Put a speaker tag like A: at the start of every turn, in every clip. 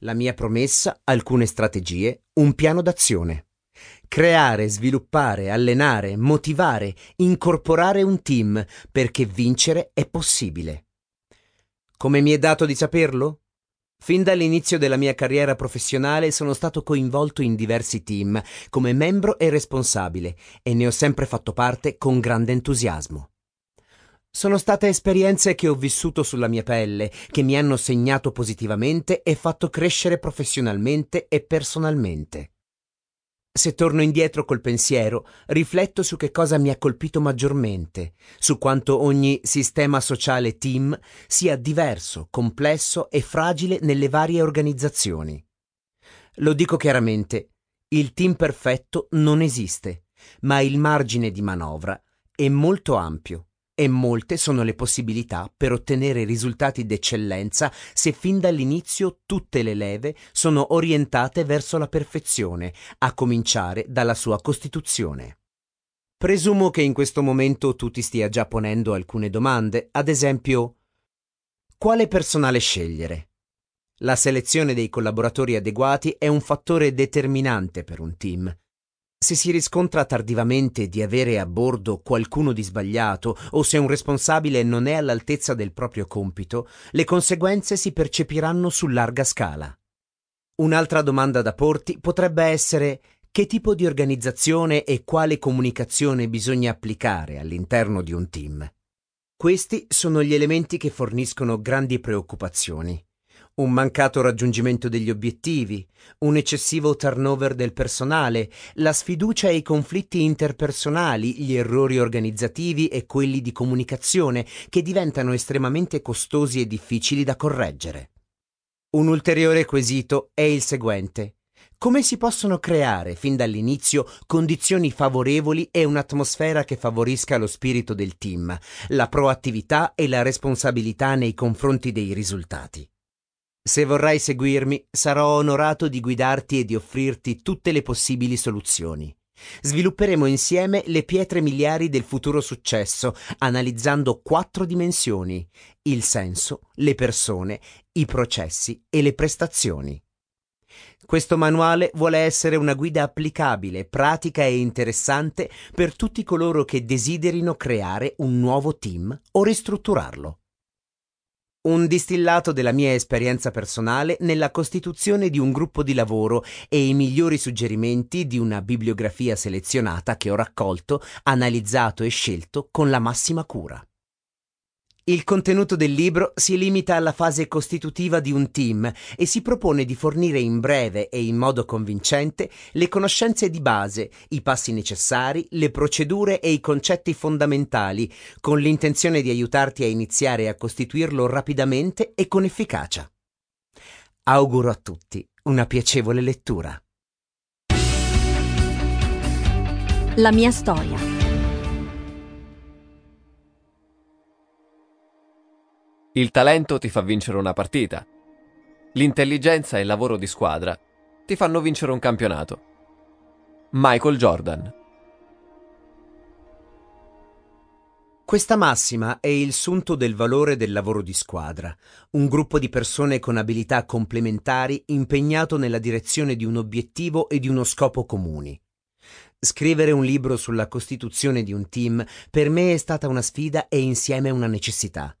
A: La mia promessa, alcune strategie, un piano d'azione. Creare, sviluppare, allenare, motivare, incorporare un team, perché vincere è possibile. Come mi è dato di saperlo? Fin dall'inizio della mia carriera professionale sono stato coinvolto in diversi team come membro e responsabile e ne ho sempre fatto parte con grande entusiasmo. Sono state esperienze che ho vissuto sulla mia pelle, che mi hanno segnato positivamente e fatto crescere professionalmente e personalmente. Se torno indietro col pensiero, rifletto su che cosa mi ha colpito maggiormente, su quanto ogni sistema sociale team sia diverso, complesso e fragile nelle varie organizzazioni. Lo dico chiaramente, il team perfetto non esiste, ma il margine di manovra è molto ampio e molte sono le possibilità per ottenere risultati d'eccellenza se fin dall'inizio tutte le leve sono orientate verso la perfezione, a cominciare dalla sua costituzione. Presumo che in questo momento tu ti stia già ponendo alcune domande, ad esempio quale personale scegliere? La selezione dei collaboratori adeguati è un fattore determinante per un team. Se si riscontra tardivamente di avere a bordo qualcuno di sbagliato o se un responsabile non è all'altezza del proprio compito, le conseguenze si percepiranno su larga scala. Un'altra domanda da porti potrebbe essere che tipo di organizzazione e quale comunicazione bisogna applicare all'interno di un team. Questi sono gli elementi che forniscono grandi preoccupazioni un mancato raggiungimento degli obiettivi, un eccessivo turnover del personale, la sfiducia e i conflitti interpersonali, gli errori organizzativi e quelli di comunicazione che diventano estremamente costosi e difficili da correggere. Un ulteriore quesito è il seguente. Come si possono creare fin dall'inizio condizioni favorevoli e un'atmosfera che favorisca lo spirito del team, la proattività e la responsabilità nei confronti dei risultati? Se vorrai seguirmi, sarò onorato di guidarti e di offrirti tutte le possibili soluzioni. Svilupperemo insieme le pietre miliari del futuro successo, analizzando quattro dimensioni: il senso, le persone, i processi e le prestazioni. Questo manuale vuole essere una guida applicabile, pratica e interessante per tutti coloro che desiderino creare un nuovo team o ristrutturarlo un distillato della mia esperienza personale nella costituzione di un gruppo di lavoro e i migliori suggerimenti di una bibliografia selezionata che ho raccolto, analizzato e scelto con la massima cura. Il contenuto del libro si limita alla fase costitutiva di un team e si propone di fornire in breve e in modo convincente le conoscenze di base, i passi necessari, le procedure e i concetti fondamentali, con l'intenzione di aiutarti a iniziare a costituirlo rapidamente e con efficacia. Auguro a tutti una piacevole lettura.
B: La mia storia.
C: Il talento ti fa vincere una partita. L'intelligenza e il lavoro di squadra ti fanno vincere un campionato. Michael Jordan.
A: Questa massima è il sunto del valore del lavoro di squadra, un gruppo di persone con abilità complementari impegnato nella direzione di un obiettivo e di uno scopo comuni. Scrivere un libro sulla costituzione di un team per me è stata una sfida e insieme una necessità.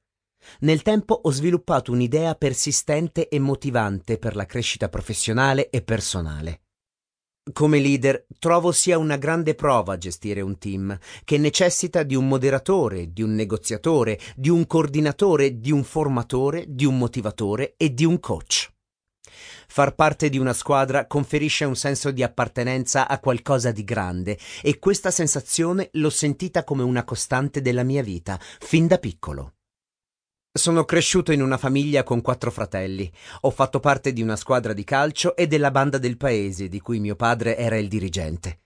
A: Nel tempo ho sviluppato un'idea persistente e motivante per la crescita professionale e personale. Come leader trovo sia una grande prova gestire un team, che necessita di un moderatore, di un negoziatore, di un coordinatore, di un formatore, di un motivatore e di un coach. Far parte di una squadra conferisce un senso di appartenenza a qualcosa di grande e questa sensazione l'ho sentita come una costante della mia vita, fin da piccolo. Sono cresciuto in una famiglia con quattro fratelli. Ho fatto parte di una squadra di calcio e della banda del paese, di cui mio padre era il dirigente.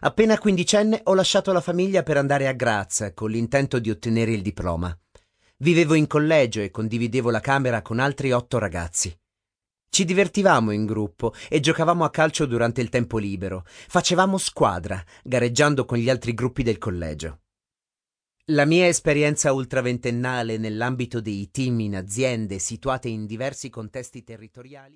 A: Appena quindicenne ho lasciato la famiglia per andare a Graz con l'intento di ottenere il diploma. Vivevo in collegio e condividevo la camera con altri otto ragazzi. Ci divertivamo in gruppo e giocavamo a calcio durante il tempo libero. Facevamo squadra, gareggiando con gli altri gruppi del collegio. La mia esperienza ultraventennale nell'ambito dei team in aziende situate in diversi contesti territoriali